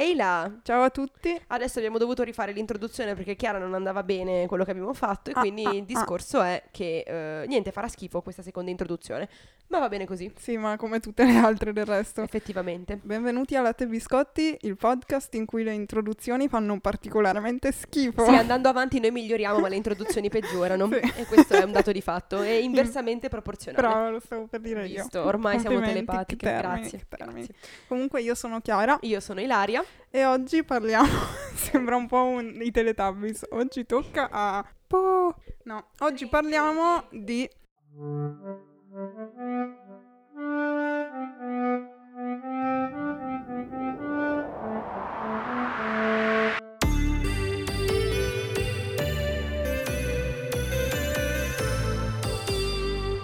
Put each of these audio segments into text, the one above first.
Ehi là! Ciao a tutti. Adesso abbiamo dovuto rifare l'introduzione perché Chiara non andava bene quello che abbiamo fatto e Ah, quindi ah, il discorso è che eh, niente, farà schifo questa seconda introduzione, ma va bene così, Sì, ma come tutte le altre del resto. effettivamente. Benvenuti a Latte e Biscotti, il podcast in cui le introduzioni fanno particolarmente schifo. Sì, andando avanti noi miglioriamo, ma le introduzioni peggiorano Sì. e questo è un dato di fatto, è inversamente proporzionale. Però lo stavo per dire io. Visto, ormai siamo telepatiche, che termini, grazie, grazie. Comunque io sono Chiara Io sono Ilaria. e oggi parliamo, sembra un po' un, i Teletubbies, oggi tocca a... Po... No, oggi parliamo di...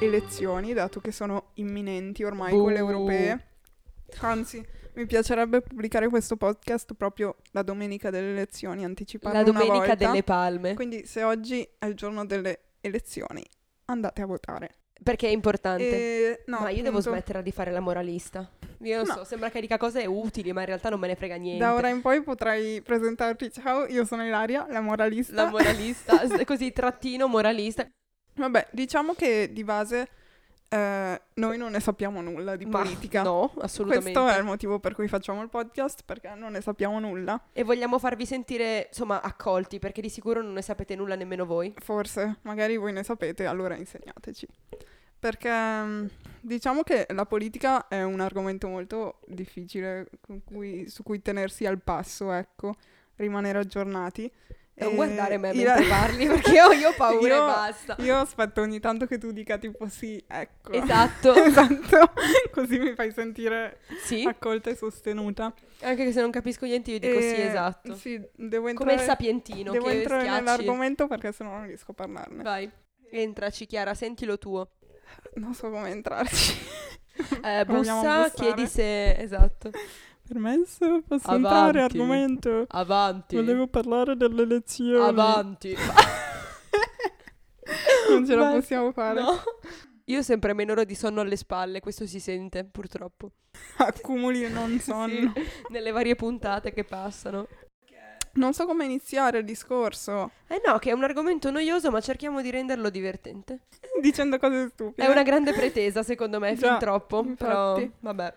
elezioni, dato che sono imminenti ormai quelle europee. Anzi, mi piacerebbe pubblicare questo podcast proprio la domenica delle elezioni, anticiparlo La domenica delle palme, Quindi se oggi è il giorno delle elezioni, andate a votare. Perché è importante. E, no, ma io devo appunto, smetterla di fare la moralista. Io non No. so, sembra che dica cose utili, ma in realtà non me ne frega niente. Da ora in poi potrai presentarti. Ciao, io sono Ilaria, la moralista. La moralista, così trattino moralista. Vabbè, diciamo che di base eh, noi non ne sappiamo nulla di Ma politica. No, assolutamente. Questo è il motivo per cui facciamo il podcast, perché non ne sappiamo nulla. E vogliamo farvi sentire, insomma, accolti, perché di sicuro non ne sapete nulla nemmeno voi. Forse, magari voi ne sapete, allora insegnateci. Perché mm, diciamo che la politica è un argomento molto difficile con cui- su cui tenersi al passo, ecco, rimanere aggiornati. Non E guardare me mentre parli, perché io, io ho paura Io- e basta. Io aspetto ogni tanto che tu dica tipo sì, ecco. Esatto. esatto, così mi fai sentire sì, accolta e sostenuta. anche se non capisco niente io dico sì, E- esatto. Sì, devo entrare, Come il sapientino devo che entrare schiacci. nell'argomento perché sennò non riesco a parlarne. Vai, entraci Chiara, sentilo tuo. Non so come entrarci. Eh, bussa, chiedi se... Esatto. Permesso? Posso Avanti. entrare? Argomento. Avanti. Volevo parlare delle elezioni. Avanti. Non ce la Basta. possiamo fare. No. Io ho sempre meno ore di sonno alle spalle, questo si sente purtroppo. Accumuli non sonno. Sì, nelle varie puntate che passano. Non so come iniziare il discorso. Eh no, che è un argomento noioso, ma cerchiamo di renderlo divertente. Dicendo cose stupide. È una grande pretesa, secondo me, fin Già, troppo. Però, infatti. vabbè.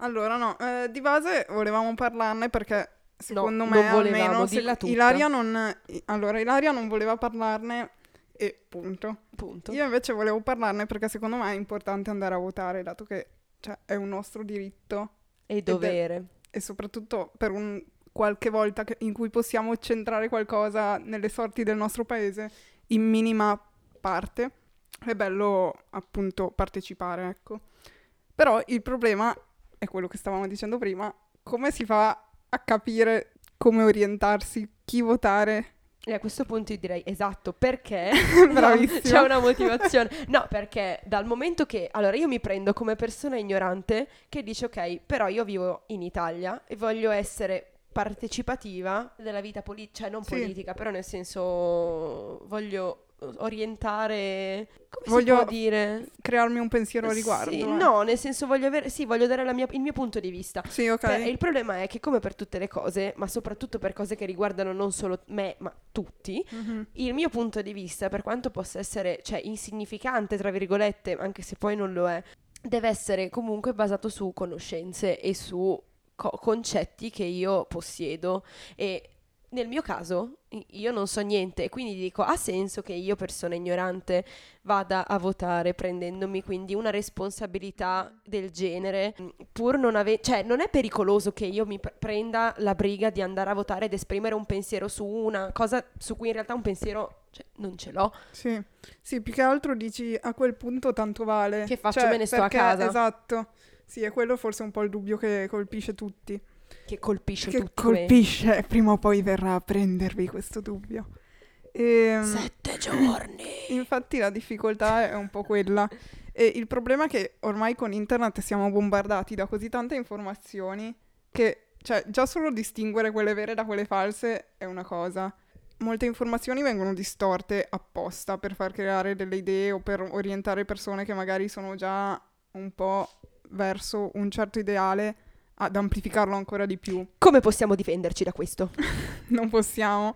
Allora, no, eh, di base volevamo parlarne perché secondo non me volevamo, almeno dilla tutta. Ilaria non allora Ilaria non voleva parlarne e punto. Punto. Io invece volevo parlarne perché secondo me è importante andare a votare, dato che cioè, è un nostro diritto E dovere. e soprattutto per un qualche volta che- in cui possiamo centrare qualcosa nelle sorti del nostro paese in minima parte. È bello appunto partecipare, ecco. Però il problema è quello che stavamo dicendo prima, come si fa a capire come orientarsi, chi votare? E a questo punto io direi esatto, perché c'è una motivazione. No, perché dal momento che allora io mi prendo come persona ignorante che dice ok, però io vivo in Italia e voglio essere partecipativa della vita politica, cioè non Sì. politica, però nel senso voglio orientare come Voglio si può dire? Crearmi un pensiero a riguardo. Sì, eh. no, nel senso voglio avere sì, voglio dare la mia- il mio punto di vista. Sì, ok. Cioè, il problema è che come per tutte le cose, ma soprattutto per cose che riguardano non solo me, ma tutti, Mhm. il mio punto di vista, per quanto possa essere, cioè, insignificante, tra virgolette, anche se poi non lo è, deve essere comunque basato su conoscenze e su co- concetti che io possiedo e nel mio caso io non so niente e quindi dico ha senso che io persona ignorante vada a votare prendendomi quindi una responsabilità del genere mh, pur non avendo cioè non è pericoloso che io mi pre- prenda la briga di andare a votare ed esprimere un pensiero su una cosa su cui in realtà un pensiero cioè, non ce l'ho Sì. Sì, più che altro dici a quel punto tanto vale. Che faccio, Cioè, me ne sto a perché- casa. Esatto. Sì, è quello forse un po' il dubbio che colpisce tutti. Che colpisce che tutti colpisce, prima o poi verrà a prendervi questo dubbio. Ehm, sette giorni infatti la difficoltà è un po' quella. E il problema è che ormai con internet siamo bombardati da così tante informazioni che, cioè, già solo distinguere quelle vere da quelle false è una cosa. Molte informazioni vengono distorte apposta per far creare delle idee o per orientare persone che magari sono già un po' verso un certo ideale ad amplificarlo ancora di più. Come possiamo difenderci da questo? non possiamo.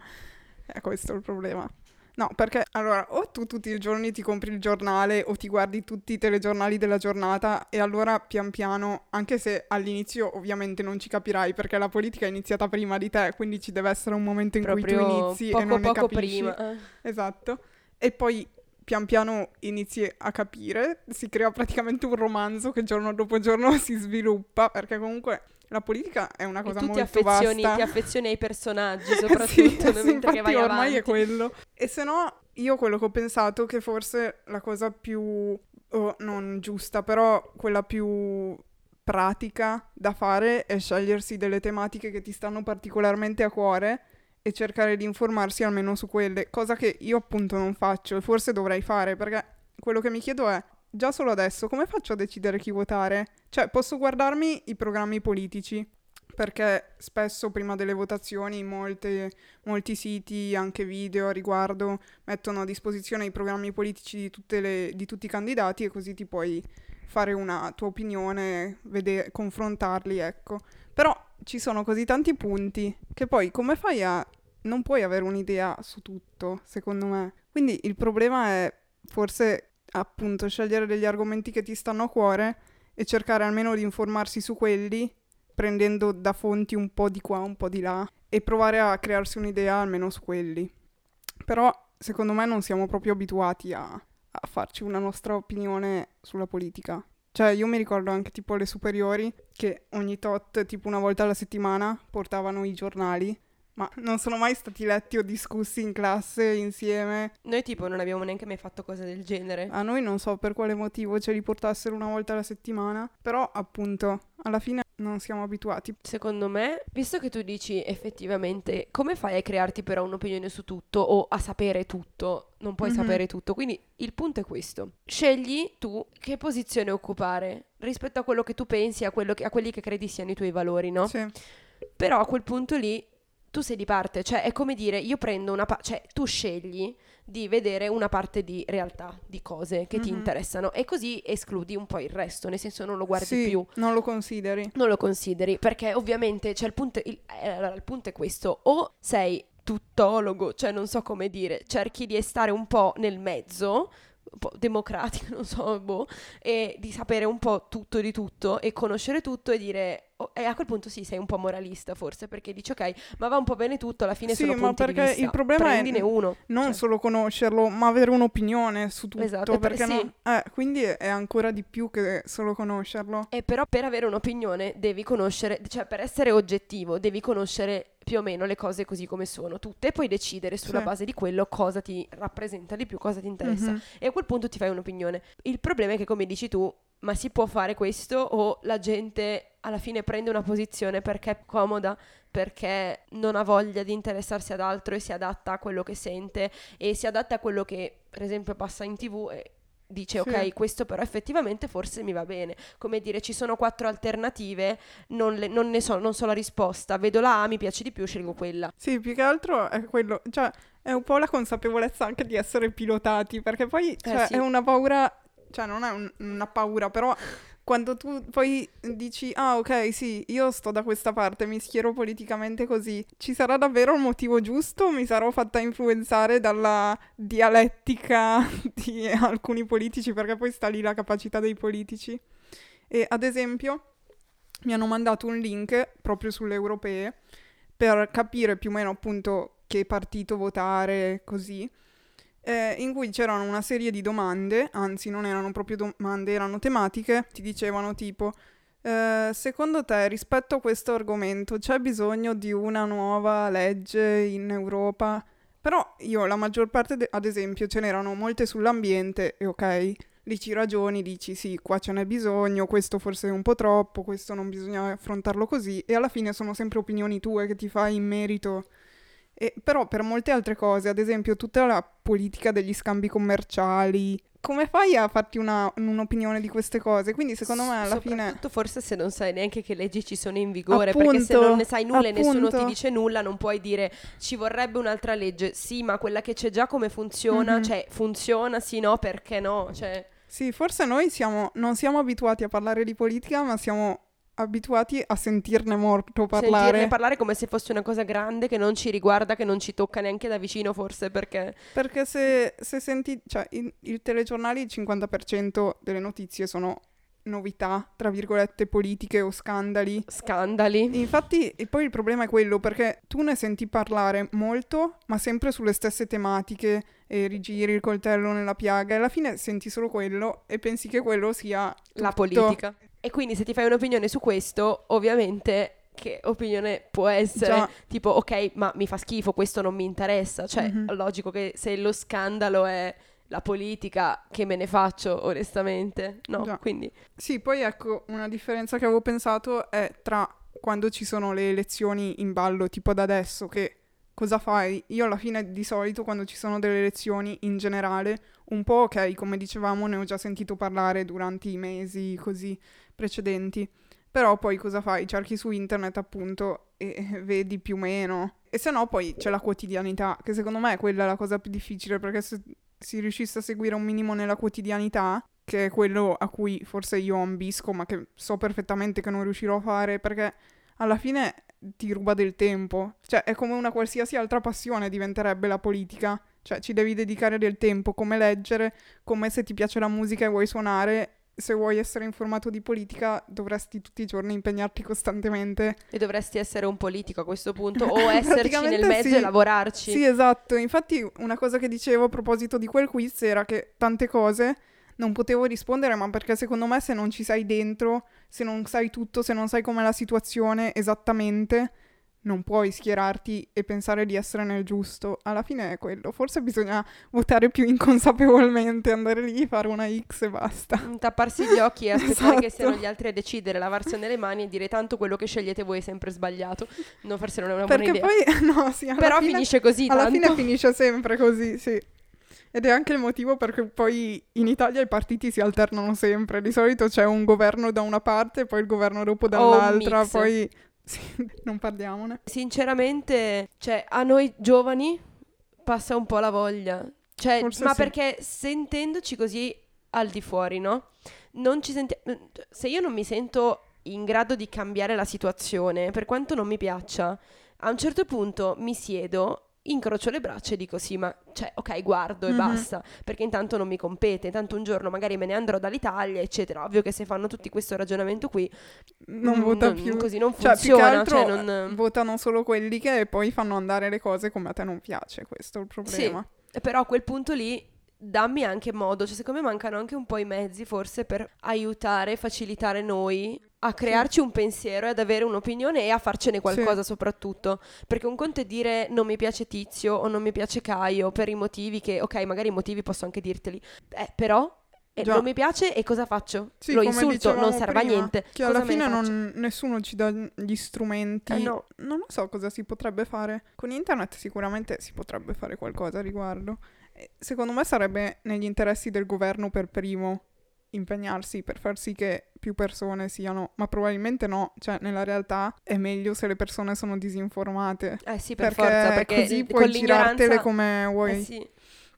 È questo il problema. No, perché allora o tu tutti i giorni ti compri il giornale o ti guardi tutti i telegiornali della giornata e allora pian piano, anche se all'inizio ovviamente non ci capirai perché la politica è iniziata prima di te, quindi ci deve essere un momento in Proprio cui tu inizi poco, e non poco ne capisci. prima. eh. Esatto. E poi pian piano inizi a capire, si crea praticamente un romanzo che giorno dopo giorno si sviluppa, perché comunque la politica è una cosa molto affezioni, vasta. ti affezioni ai personaggi, Sì, soprattutto sì, mentre infatti che vai ormai avanti. è quello. E se no, io quello che ho pensato che forse la cosa più, oh, non giusta, però quella più pratica da fare è scegliersi delle tematiche che ti stanno particolarmente a cuore e cercare di informarsi almeno su quelle, cosa che io appunto non faccio e forse dovrei fare, perché quello che mi chiedo è, già solo adesso, come faccio a decidere chi votare? Cioè, posso guardarmi i programmi politici, perché spesso prima delle votazioni molte- molti siti, anche video a riguardo, mettono a disposizione i programmi politici di, le- di tutti i candidati e così ti puoi fare una tua opinione, vede- confrontarli, ecco. Però ci sono così tanti punti che poi come fai a... non puoi avere un'idea su tutto, secondo me. Quindi il problema è forse appunto scegliere degli argomenti che ti stanno a cuore e cercare almeno di informarsi su quelli, prendendo da fonti un po' di qua, un po' di là, e provare a crearsi un'idea almeno su quelli. Però secondo me non siamo proprio abituati a, a farci una nostra opinione sulla politica. Cioè, io mi ricordo anche tipo alle superiori che ogni tot, tipo una volta alla settimana, portavano i giornali, ma non sono mai stati letti o discussi in classe insieme. Noi tipo non abbiamo neanche mai fatto cose del genere. A noi non so per quale motivo ce li portassero una volta alla settimana, però appunto alla fine non siamo abituati. Secondo me, visto che tu dici effettivamente come fai a crearti però un'opinione su tutto o a sapere tutto? Non puoi Mhm. sapere tutto. Quindi il punto è questo. Scegli tu che posizione occupare rispetto a quello che tu pensi, a, che- a quelli che credi siano i tuoi valori, no? Sì. Però a quel punto lì tu sei di parte, cioè è come dire io prendo una parte, cioè tu scegli di vedere una parte di realtà, di cose che ti Mhm. interessano e così escludi un po' il resto, nel senso non lo guardi Sì, più non lo consideri. non lo consideri perché ovviamente cioè, il, punto, il, eh, il punto è questo o sei tuttologo cioè non so come dire cerchi di stare un po' nel mezzo un po' democratico non so boh e di sapere un po' tutto di tutto e conoscere tutto e dire oh, e a quel punto sì sei un po' moralista forse perché dici ok ma va un po' bene tutto alla fine Sì, sono ma punti di perché vista il problema è prendine uno Non Cioè. solo conoscerlo, ma avere un'opinione su tutto. Esatto, per- perché sì. non- eh, quindi è ancora di più che solo conoscerlo. E però per avere un'opinione devi conoscere, cioè per essere oggettivo devi conoscere più o meno le cose così come sono tutte e poi decidere sulla Sì. base di quello cosa ti rappresenta di più, cosa ti interessa. Mhm. E a quel punto ti fai un'opinione. Il problema è che come dici tu, ma si può fare questo o la gente alla fine prende una posizione perché è comoda, perché non ha voglia di interessarsi ad altro e si adatta a quello che sente e si adatta a quello che per esempio passa in tv e dice Sì. ok questo però effettivamente forse mi va bene come dire ci sono quattro alternative non, le- non ne so non so la risposta vedo la A mi piace di più scelgo quella Sì, più che altro è quello, cioè è un po' la consapevolezza anche di essere pilotati, perché poi cioè, Eh, sì. è una paura, cioè non è un- una paura, però quando tu poi dici, ah ok, sì, io sto da questa parte, mi schiero politicamente così, ci sarà davvero un motivo giusto mi sarò fatta influenzare dalla dialettica di alcuni politici, perché poi sta lì la capacità dei politici. E ad esempio mi hanno mandato un link proprio sulle europee per capire più o meno appunto che partito votare, così, eh, in cui c'erano una serie di domande, anzi non erano proprio domande, erano tematiche, ti dicevano tipo, eh, secondo te rispetto a questo argomento c'è bisogno di una nuova legge in Europa? Però io la maggior parte, de- ad esempio, ce n'erano molte sull'ambiente e ok, lì ci ragioni, dici sì, qua ce n'è bisogno, questo forse è un po' troppo, questo non bisogna affrontarlo così e alla fine sono sempre opinioni tue che ti fai in merito. E, però per molte altre cose, ad esempio tutta la politica degli scambi commerciali, come fai a farti una- un'opinione di queste cose? Quindi secondo me alla fine... soprattutto forse se non sai neanche che leggi ci sono in vigore perché se Appunto, non ne sai nulla e nessuno ti appunto. dice nulla non puoi dire ci vorrebbe un'altra legge sì ma quella che c'è già come funziona Mhm. cioè funziona sì no perché no cioè Sì, forse noi siamo, non siamo abituati a parlare di politica, ma siamo abituati a sentirne molto parlare. Sentirne parlare come se fosse una cosa grande che non ci riguarda, che non ci tocca neanche da vicino, forse perché. Perché se, se senti, cioè, in, il telegiornale il 50% delle notizie sono novità, tra virgolette, politiche o scandali. Scandali. Infatti, e poi il problema è quello, perché tu ne senti parlare molto, ma sempre sulle stesse tematiche, e rigiri il coltello nella piaga, e alla fine senti solo quello e pensi che quello sia La tutto. politica. E quindi se ti fai un'opinione su questo, ovviamente che opinione può essere? Già. Tipo, ok, ma mi fa schifo, questo non mi interessa. Cioè, Mhm. logico che se lo scandalo è la politica, che me ne faccio, onestamente? No, Già. quindi... Sì, poi ecco, una differenza che avevo pensato è tra quando ci sono le elezioni in ballo, tipo ad adesso, che cosa fai? Io alla fine di solito quando ci sono delle elezioni in generale, un po' ok, come dicevamo, ne ho già sentito parlare durante i mesi così precedenti. Però poi cosa fai? Cerchi su internet appunto e vedi più o meno. E se no poi c'è la quotidianità, che secondo me è quella la cosa più difficile, perché se si riuscisse a seguire un minimo nella quotidianità, che è quello a cui forse io ambisco, ma che so perfettamente che non riuscirò a fare, perché alla fine ti ruba del tempo. Cioè, è come una qualsiasi altra passione diventerebbe la politica. Cioè, ci devi dedicare del tempo, come leggere, come se ti piace la musica e vuoi suonare. Se vuoi essere informato di politica, dovresti tutti i giorni impegnarti costantemente. E dovresti essere un politico a questo punto, o esserci nel mezzo sì. e lavorarci. Sì, esatto. Infatti, una cosa che dicevo a proposito di quel quiz era che tante cose non potevo rispondere, ma perché secondo me se non ci sei dentro, se non sai tutto, se non sai com'è la situazione esattamente, non puoi schierarti e pensare di essere nel giusto. Alla fine è quello. Forse bisogna votare più inconsapevolmente, andare lì, fare una X e basta. Mm, Tapparsi gli occhi e aspettare che Esatto. siano gli altri a decidere, lavarsene le mani e dire tanto quello che scegliete voi è sempre sbagliato. No, forse non è una buona Perché idea. poi, no, sì, Però fine... finisce così Alla tanto. fine finisce sempre così, sì. Ed è anche il motivo perché poi in Italia i partiti si alternano sempre. Di solito c'è un governo da una parte, poi il governo dopo dall'altra, mix. poi sì, non parliamone. Sinceramente, cioè, a noi giovani passa un po' la voglia. Cioè, Forse ma sì. perché sentendoci così al di fuori, no? Non ci senti- Se io non mi sento in grado di cambiare la situazione, per quanto non mi piaccia, a un certo punto mi siedo, incrocio le braccia e dico sì, ma cioè, ok, guardo e Mhm. basta, perché intanto non mi compete, tanto un giorno magari me ne andrò dall'Italia, eccetera. Ovvio che se fanno tutti questo ragionamento qui, Non mm, vota non- più. così non Cioè, funziona, cioè, non- votano solo quelli che poi fanno andare le cose come a te non piace. Questo è il problema. Eh, Però a quel punto lì dammi anche modo, cioè secondo me mancano anche un po' i mezzi forse per aiutare, facilitare noi a crearci un pensiero e ad avere un'opinione e a farcene qualcosa soprattutto. Perché un conto è dire non mi piace Tizio o non mi piace Caio per i motivi che, ok, magari i motivi posso anche dirteli, eh, però eh, non mi piace e cosa faccio? Sì, Lo insulto, non serve a niente. Che alla fine non- nessuno ci dà gli strumenti. Eh, no. Non lo so cosa si potrebbe fare. Con internet sicuramente si potrebbe fare qualcosa a riguardo. Secondo me sarebbe negli interessi del governo per primo impegnarsi per far sì che più persone siano, ma probabilmente no, cioè nella realtà è meglio se le persone sono disinformate. Eh sì, per perché forza, perché così con puoi girartele come vuoi. Eh sì.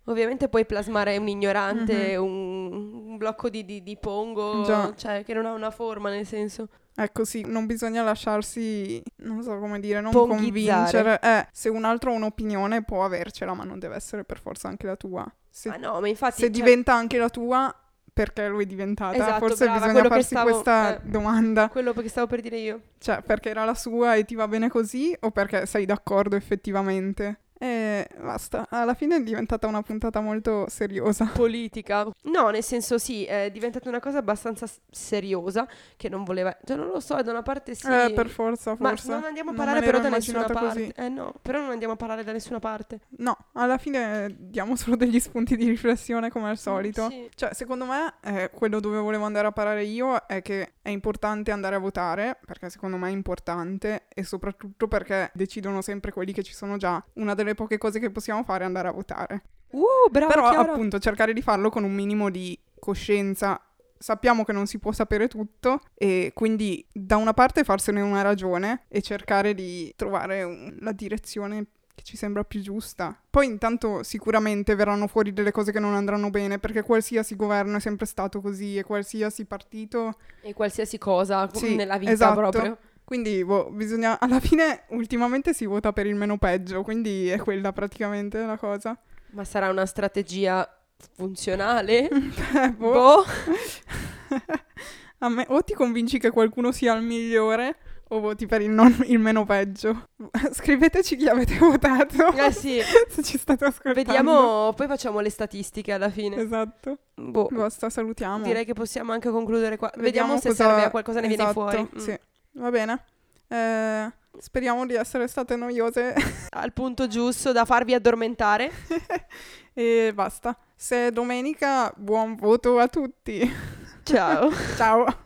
Ovviamente puoi plasmare un ignorante, Mhm. un, un blocco di, di, di pongo, Già. cioè che non ha una forma, nel senso. Ecco sì, non bisogna lasciarsi, non so come dire, non convincere. Eh, se un altro ha un'opinione può avercela, ma non deve essere per forza anche la tua. Se, Ah no, ma infatti... se cioè, diventa anche la tua, perché lo è diventata? Esatto, Forse brava, bisogna farsi stavo- questa eh. domanda. Quello che stavo per dire io. Cioè, perché era la sua e ti va bene così o perché sei d'accordo effettivamente? E basta, alla fine è diventata una puntata molto seriosa. Politica. No, nel senso sì, è diventata una cosa abbastanza s- seriosa che non voleva... Cioè non lo so, da una parte sì... Eh, per forza, Ma forse. non andiamo a parlare però da nessuna immaginata parte. così. Eh no, però non andiamo a parlare da nessuna parte. No, alla fine diamo solo degli spunti di riflessione come al solito. Sì. Cioè, secondo me, eh, quello dove volevo andare a parare io è che è importante andare a votare, perché secondo me è importante, e soprattutto perché decidono sempre quelli che ci sono già. Una delle poche cose che possiamo fare è andare a votare. Uh, brava Però, Chiara. appunto, cercare di farlo con un minimo di coscienza. Sappiamo che non si può sapere tutto e quindi da una parte farsene una ragione e cercare di trovare un- la direzione che ci sembra più giusta. Poi intanto sicuramente verranno fuori delle cose che non andranno bene, perché qualsiasi governo è sempre stato così e qualsiasi partito... E qualsiasi cosa Sì, nella vita esatto. proprio. Quindi boh, bisogna... Alla fine ultimamente si vota per il meno peggio, quindi è quella praticamente la cosa. Ma sarà una strategia funzionale? Eh, boh. boh. A me, o ti convinci che qualcuno sia il migliore o voti per il, non- il meno peggio. Scriveteci chi avete votato. Eh sì, se ci state ascoltando. vediamo, poi facciamo le statistiche alla fine. Esatto. Boh. Basta, salutiamo. Direi che possiamo anche concludere qua. Vediamo, se cosa- serve a qualcosa ne viene esatto, fuori. Mm. Sì, va bene. Eh, speriamo di essere state noiose Al punto giusto da farvi addormentare. e basta. Se è domenica, buon voto a tutti. Ciao. Ciao.